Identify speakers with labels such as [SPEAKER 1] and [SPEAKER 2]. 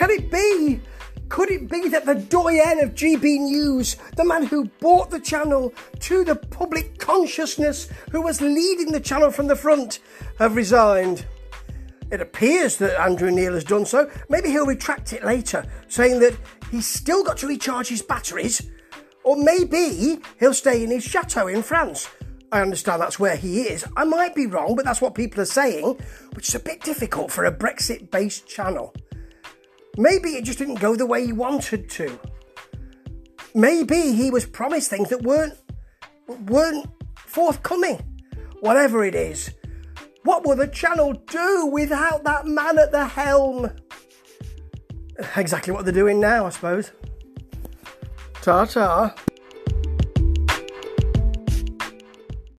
[SPEAKER 1] Can it be? Could it be that the doyen of GB News, the man who brought the channel to the public consciousness, who was leading the channel from the front, have resigned? It appears that Andrew Neil has done so. Maybe he'll retract it later, saying that he's still got to recharge his batteries. Or maybe he'll stay in his chateau in France. I understand that's where he is. I might be wrong, but that's what people are saying, which is a bit difficult for a Brexit based channel. Maybe it just didn't go the way he wanted to. Maybe he was promised things that weren't weren't forthcoming. Whatever it is, what will the channel do without that man at the helm? Exactly what they're doing now, I suppose. Ta ta.